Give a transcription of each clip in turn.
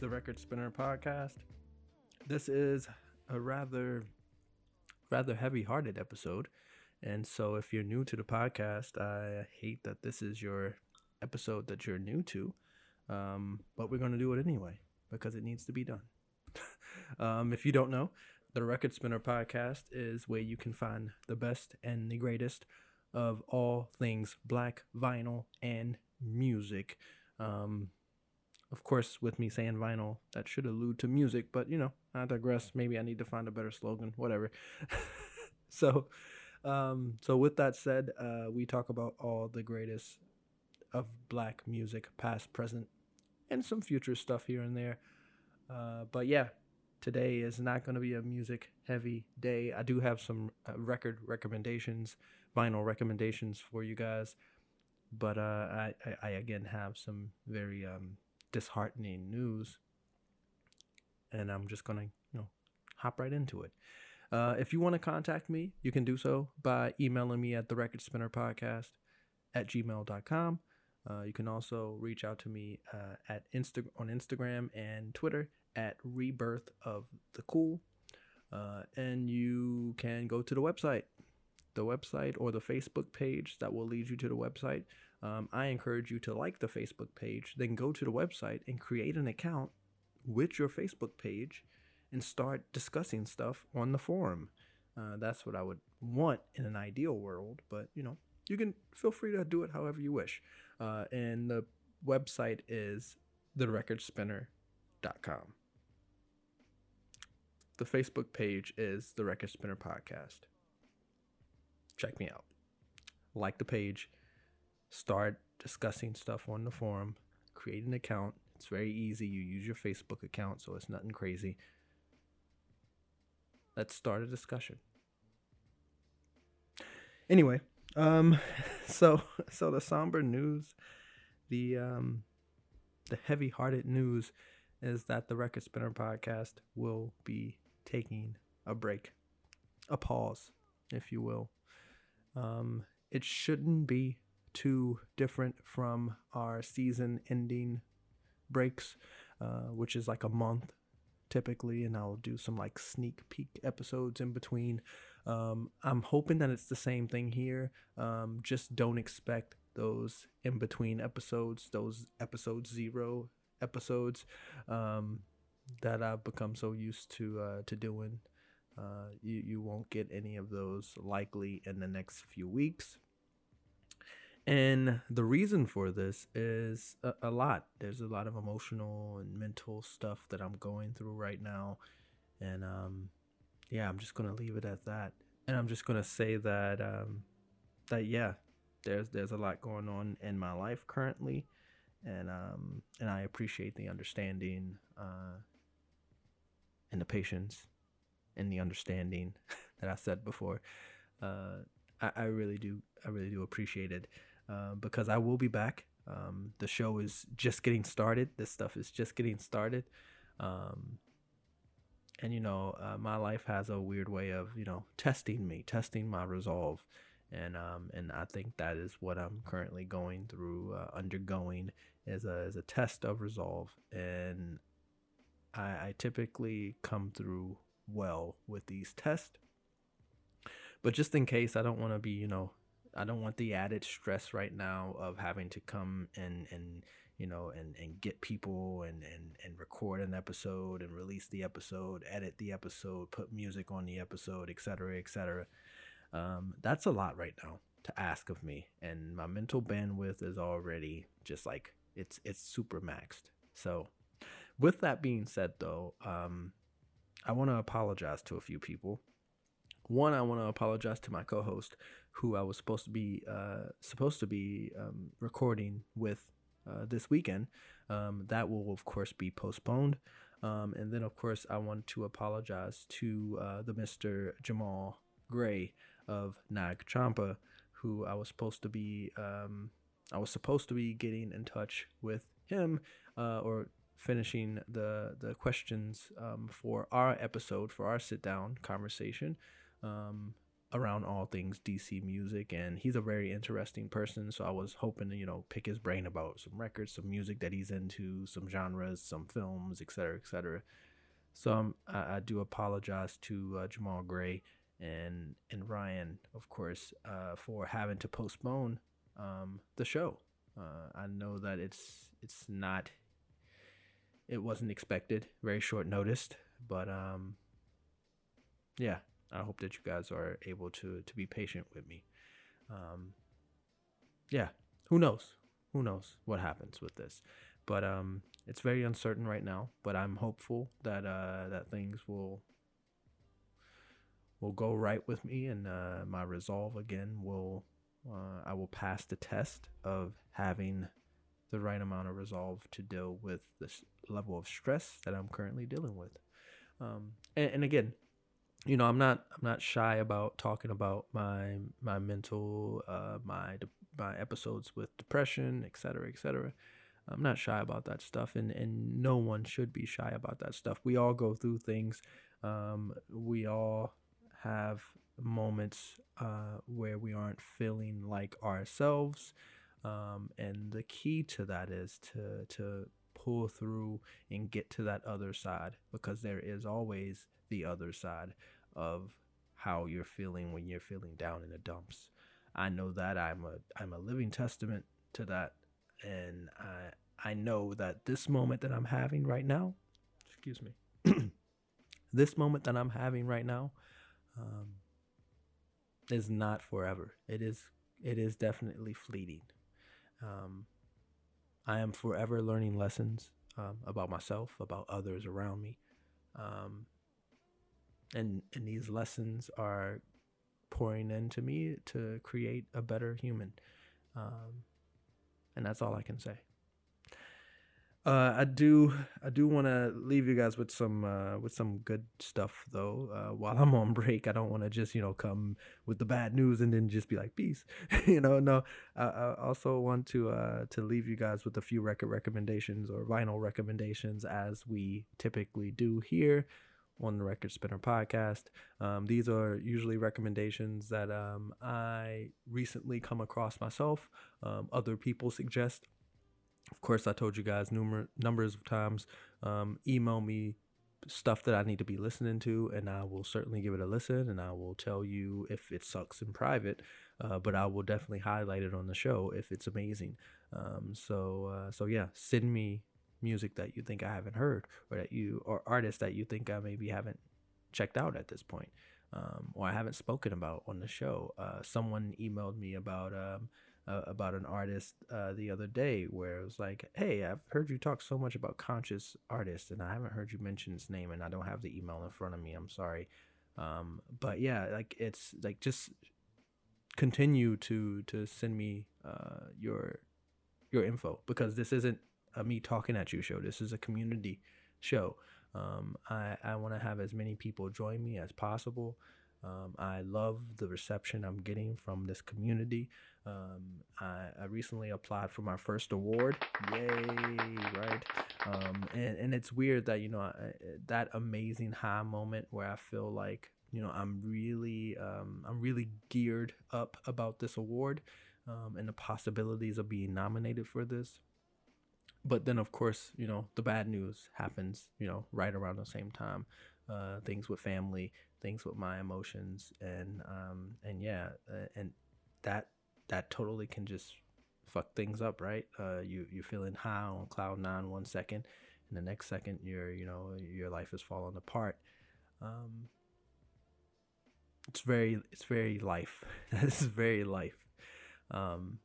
the Record Spinner podcast. This is a rather rather heavy-hearted episode. And so if you're new to the podcast, I hate that this is your episode that you're new to. Um, but we're going to do it anyway because it needs to be done. um, if you don't know, the Record Spinner podcast is where you can find the best and the greatest of all things black vinyl and music. Um, of course, with me saying vinyl, that should allude to music, but you know, I digress. Maybe I need to find a better slogan, whatever. so, um, so with that said, uh, we talk about all the greatest of black music, past, present, and some future stuff here and there. Uh, but yeah, today is not going to be a music heavy day. I do have some uh, record recommendations, vinyl recommendations for you guys, but uh, I, I, I again have some very um, disheartening news, and I'm just gonna you know hop right into it. Uh, if you want to contact me, you can do so by emailing me at the record spinner podcast at gmail.com. Uh, you can also reach out to me uh, at Insta- on Instagram and Twitter at Rebirth of the Cool. Uh, and you can go to the website, the website or the Facebook page that will lead you to the website. Um, I encourage you to like the Facebook page, then go to the website and create an account with your Facebook page and start discussing stuff on the forum. Uh, that's what I would want in an ideal world, but you know, you can feel free to do it however you wish. Uh, and the website is therecordspinner.com. The Facebook page is the Record Spinner Podcast. Check me out. Like the page. Start discussing stuff on the forum. Create an account. It's very easy. You use your Facebook account, so it's nothing crazy. Let's start a discussion. Anyway, um, so so the somber news, the um, the heavy-hearted news is that the Record Spinner podcast will be taking a break, a pause, if you will. Um, it shouldn't be too different from our season ending breaks, uh, which is like a month typically, and I'll do some like sneak peek episodes in between. Um, I'm hoping that it's the same thing here. Um, just don't expect those in between episodes, those episode zero episodes um, that I've become so used to uh, to doing. Uh, you you won't get any of those likely in the next few weeks. And the reason for this is a, a, lot. There's a lot of emotional and mental stuff that I'm going through right now. And um, yeah, I'm just gonna leave it at that. And I'm just gonna say that um, that yeah, there's there's a lot going on in my life currently, and um, and I appreciate the understanding uh, and the patience and the understanding that I said before. Uh, I, I really do I really do appreciate it. Uh, because I will be back. Um, the show is just getting started. This stuff is just getting started. Um, and you know, uh, my life has a weird way of you know testing me, testing my resolve, and um, and I think that is what I'm currently going through, uh, undergoing as a as a test of resolve. And I, I typically come through well with these tests. But just in case, I don't want to be you know I don't want the added stress right now of having to come and and you know and and get people and and and record an episode and release the episode, edit the episode, put music on the episode, etc., etc. Um, that's a lot right now to ask of me, and my mental bandwidth is already just like it's it's super maxed. So, with that being said, though, um, I want to apologize to a few people. One, I want to apologize to my co-host who I was supposed to be uh, supposed to be um, recording with uh, this weekend. Um, that will of course be postponed. Um, and then of course I want to apologize to uh, the Mr. Jamal Gray of Nag Champa, who I was supposed to be um, I was supposed to be getting in touch with him uh, or finishing the the questions um, for our episode for our sit down conversation. Um, around all things DC music, and he's a very interesting person. So I was hoping to, you know, pick his brain about some records, some music that he's into, some genres, some films, etc., etc. So I, I, do apologize to uh, Jamal Gray and and Ryan, of course, uh, for having to postpone um, the show. Uh, I know that it's it's not, it wasn't expected, very short noticed, but um, yeah, I hope that you guys are able to to be patient with me. Um, yeah, who knows? Who knows what happens with this? But um, it's very uncertain right now. But I'm hopeful that uh, that things will will go right with me, and uh, my resolve again will uh, I will pass the test of having the right amount of resolve to deal with this level of stress that I'm currently dealing with. Um, and, and again, you know, I'm not I'm not shy about talking about my my mental uh, my my episodes with depression, et cetera, et cetera. I'm not shy about that stuff, and and no one should be shy about that stuff. We all go through things. Um, we all have moments uh, where we aren't feeling like ourselves, um, and the key to that is to to pull through and get to that other side because there is always the other side of how you're feeling when you're feeling down in the dumps. I know that I'm a I'm a living testament to that and I I know that this moment that I'm having right now, excuse me, this moment that I'm having right now, um, is not forever. It is it is definitely fleeting. Um, I am forever learning lessons um, about myself, about others around me, um, and and these lessons are pouring into me to create a better human, um, and that's all I can say. Uh, I do I do want to leave you guys with some uh, with some good stuff though. Uh, while I'm on break, I don't want to just you know come with the bad news and then just be like peace. you know, no. I, I also want to uh, to leave you guys with a few record recommendations or vinyl recommendations as we typically do here on the Record Spinner podcast. Um, these are usually recommendations that um, I recently come across myself. Um, other people suggest of course, I told you guys numerous numbers of times. Um, email me stuff that I need to be listening to, and I will certainly give it a listen, and I will tell you if it sucks in private. Uh, but I will definitely highlight it on the show if it's amazing. Um, so uh, so yeah, send me music that you think I haven't heard, or that you or artists that you think I maybe haven't checked out at this point, um, or I haven't spoken about on the show. Uh, someone emailed me about um, uh, about an artist uh, the other day where it was like, "Hey, I've heard you talk so much about conscious artists, and I haven't heard you mention his name, and I don't have the email in front of me. I'm sorry." Um, but yeah, like it's like just continue to to send me uh, your your info because this isn't a me talking at you show. This is a community show. Um, I I want to have as many people join me as possible. Um, I love the reception I'm getting from this community. Um, I, I, recently applied for my first award. Yay, right? Um, and, and it's weird that, you know, I, that amazing high moment where I feel like, you know, I'm really, um, I'm really geared up about this award um, and the possibilities of being nominated for this. But then, of course, you know, the bad news happens, you know, right around the same time. Uh, things with family, things with my emotions, and um, and yeah, uh, and that that totally can just fuck things up, right? Uh, you you're feeling high on cloud nine one second, and the next second you're you know your life is falling apart. Um, it's very it's very life. this is very life. Um,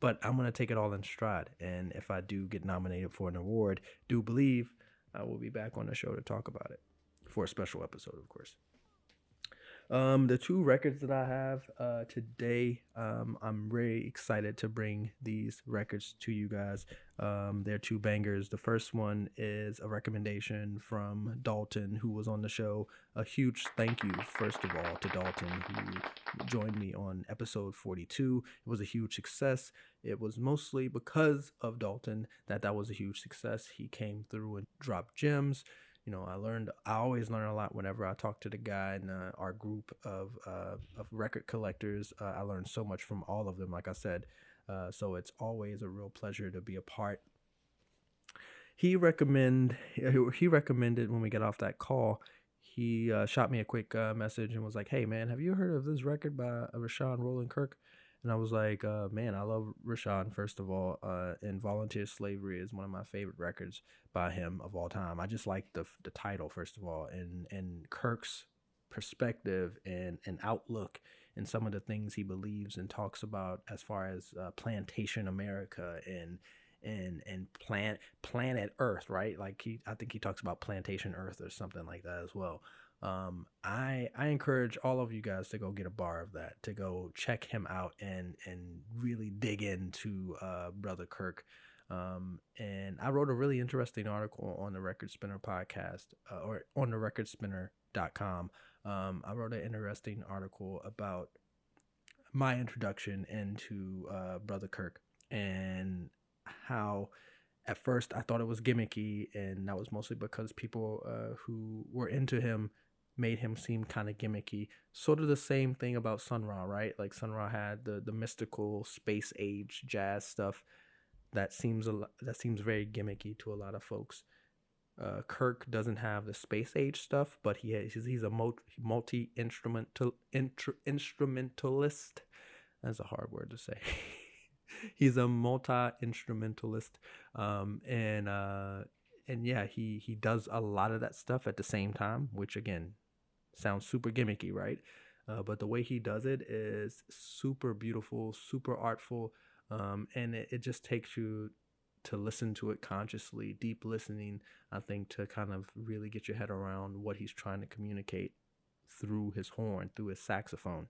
but I'm gonna take it all in stride, and if I do get nominated for an award, do believe I will be back on the show to talk about it for a special episode, of course. Um, the two records that I have uh, today, um, I'm very excited to bring these records to you guys. Um, they're two bangers. The first one is a recommendation from Dalton, who was on the show. A huge thank you, first of all, to Dalton, who joined me on episode 42. It was a huge success. It was mostly because of Dalton that that was a huge success. He came through and dropped gems you know, I learned. I always learn a lot whenever I talk to the guy in uh, our group of uh, of record collectors. Uh, I learned so much from all of them. Like I said, uh, so it's always a real pleasure to be a part. He recommend he recommended when we got off that call. He uh, shot me a quick uh, message and was like, "Hey man, have you heard of this record by Rahsaan Roland Kirk?" And I was like, uh, man, I love Rahsaan, first of all. Uh, and Volunteer Slavery is one of my favorite records by him of all time. I just like the the title, first of all, and, and Kirk's perspective and, and outlook and some of the things he believes and talks about as far as uh, plantation America and and and plant planet Earth, right? Like he, I think he talks about plantation Earth or something like that as well um, I I encourage all of you guys to go get a bar of that, to go check him out and and really dig into uh, Brother Kirk. Um, and I wrote a really interesting article on the Record Spinner podcast uh, or on the recordspinner.com. Um, I wrote an interesting article about my introduction into uh, Brother Kirk and how at first I thought it was gimmicky, and that was mostly because people uh, who were into him made him seem kind of gimmicky. Sort of the same thing about Sun Ra, right? Like Sun Ra had the the mystical space age jazz stuff that seems a that seems very gimmicky to a lot of folks. Uh, Kirk doesn't have the space age stuff, but he has, he's a multi instrumental instrumentalist. That's a hard word to say. he's a multi instrumentalist, um, and uh, and yeah, he he does a lot of that stuff at the same time, which again Sounds super gimmicky, right? Uh, but the way he does it is super beautiful, super artful, um, and it, it just takes you to listen to it consciously, deep listening, I think, to kind of really get your head around what he's trying to communicate through his horn, through his saxophone.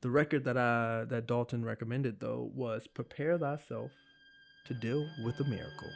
The record that I that Dalton recommended though was Prepare Thyself to Deal with a Miracle.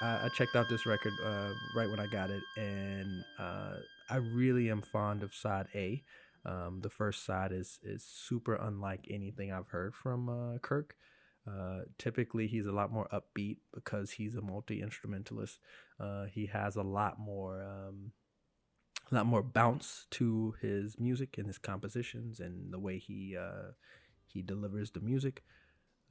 I, I checked out this record uh, right when I got it, and uh, I really am fond of side A. Um, the first side is is super unlike anything I've heard from uh, Kirk. Uh, typically, he's a lot more upbeat because he's a multi instrumentalist. Uh, he has a lot more, um, a lot more bounce to his music and his compositions and the way he uh, he delivers the music.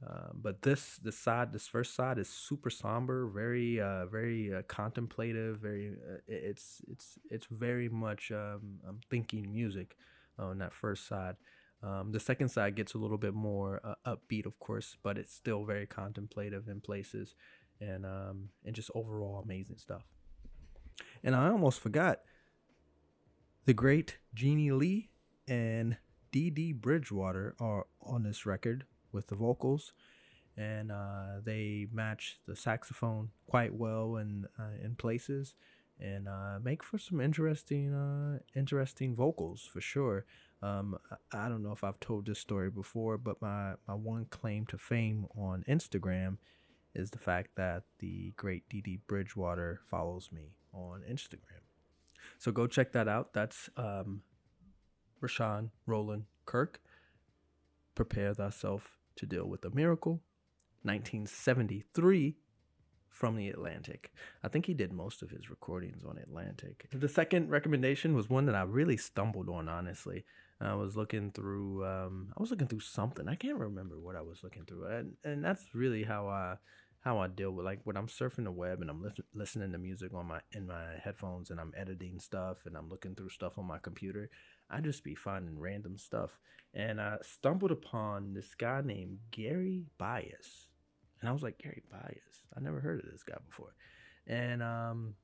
Uh, but this this side, this first side, is super somber, very uh, very uh, contemplative. Very, uh, it's it's it's very much um, um, thinking music on that first side. Um, the second side gets a little bit more uh, upbeat, of course, but it's still very contemplative in places, and um, and just overall amazing stuff. And I almost forgot the great Jeannie Lee and Dee Bridgewater are on this record with the vocals, and uh, they match the saxophone quite well in uh, in places, and uh, make for some interesting uh, interesting vocals for sure. Um, I don't know if I've told this story before, but my, my one claim to fame on Instagram is the fact that the great Dee Bridgewater follows me on Instagram. So go check that out. That's um, Rahsaan Roland Kirk. Prepare thyself to deal with a miracle. 1973 from the Atlantic. I think he did most of his recordings on Atlantic. The second recommendation was one that I really stumbled on, honestly. I was looking through, um, I was looking through something. I can't remember what I was looking through, and and that's really how I how I deal with like when I'm surfing the web and I'm li- listening to music on my in my headphones and I'm editing stuff and I'm looking through stuff on my computer. I just be finding random stuff. And I stumbled upon this guy named Gary Bias. And I was like, Gary Bias? I never heard of this guy before. And um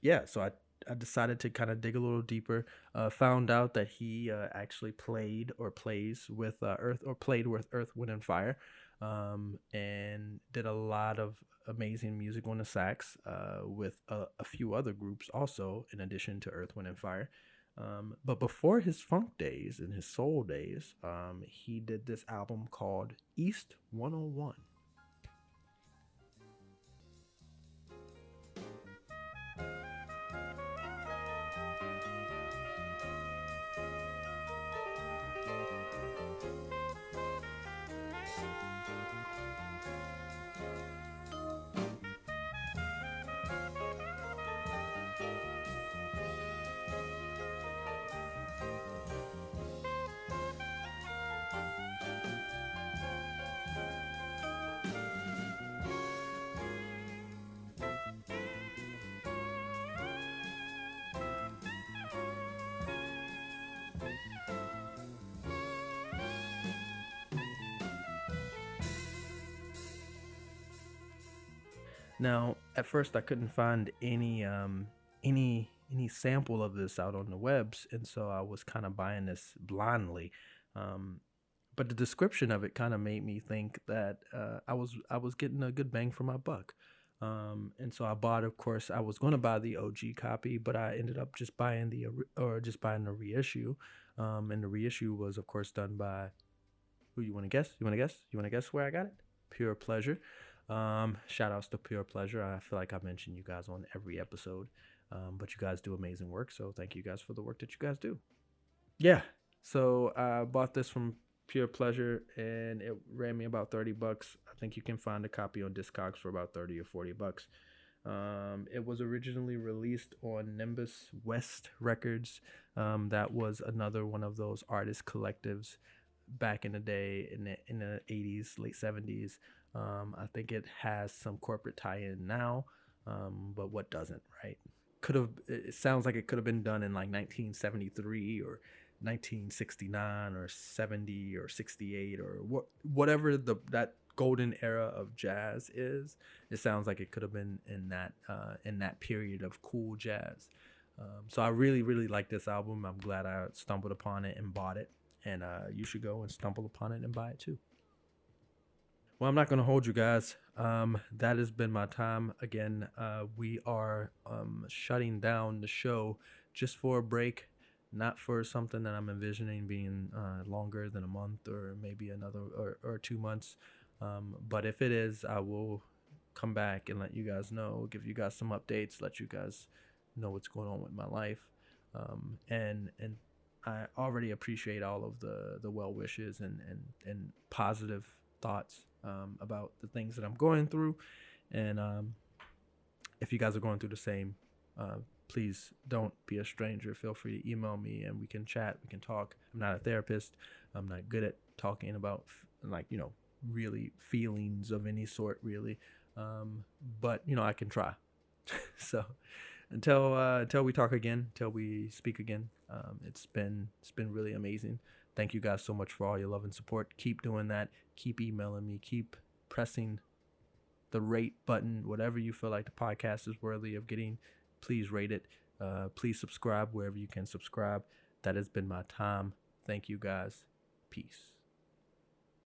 yeah, so I I decided to kind of dig a little deeper. Uh, found out that he uh, actually played or plays with uh, Earth or played with Earth, Wind, and Fire, um, and did a lot of amazing music on the sax uh, with a, a, few other groups also, in addition to Earth, Wind, and Fire. Um, but before his funk days and his soul days, um, he did this album called East 101. Now, at first, I couldn't find any um, any any sample of this out on the webs, and so I was kind of buying this blindly. Um, but the description of it kind of made me think that uh, I was I was getting a good bang for my buck. Um, and so I bought, of course, I was going to buy the OG copy, but I ended up just buying the or just buying the reissue. Um, and the reissue was, of course, done by who you want to guess? You want to guess? You want to guess where I got it? Pure Pleasure. Um, shout outs to Pure Pleasure. I feel like I mentioned you guys on every episode. Um, but you guys do amazing work. So thank you guys for the work that you guys do. Yeah. So I bought this from Pure Pleasure and it ran me about 30 bucks. I think you can find a copy on Discogs for about 30 or 40 bucks. Um, it was originally released on Nimbus West Records. Um, that was another one of those artist collectives back in the day in the in the 80s, late 70s um, I think it has some corporate tie-in now, um, but what doesn't, right? Could have. It sounds like it could have been done in like 1973 or 1969 or 70 or 68 or what whatever the that golden era of jazz is. It sounds like it could have been in that uh, in that period of cool jazz. Um, so I really really like this album. I'm glad I stumbled upon it and bought it. And uh, you should go and stumble upon it and buy it too. Well, I'm not going to hold you guys. Um, that has been my time. Again, uh, we are um, shutting down the show just for a break, not for something that I'm envisioning being uh, longer than a month or maybe another or, or two months. Um, but if it is, I will come back and let you guys know, give you guys some updates, let you guys know what's going on with my life. Um, and and I already appreciate all of the the well wishes and and and positive thoughts um, about the things that I'm going through. And um, if you guys are going through the same, uh, please don't be a stranger. Feel free to email me and we can chat. We can talk. I'm not a therapist. I'm not good at talking about like you know really feelings of any sort really. Um, but you know I can try. so until uh, until we talk again, until we speak again, um, it's been it's been really amazing. Thank you guys so much for all your love and support. Keep doing that. Keep emailing me. Keep pressing the rate button. Whatever you feel like the podcast is worthy of getting, please rate it. Uh, please subscribe wherever you can subscribe. That has been my time. Thank you guys. Peace.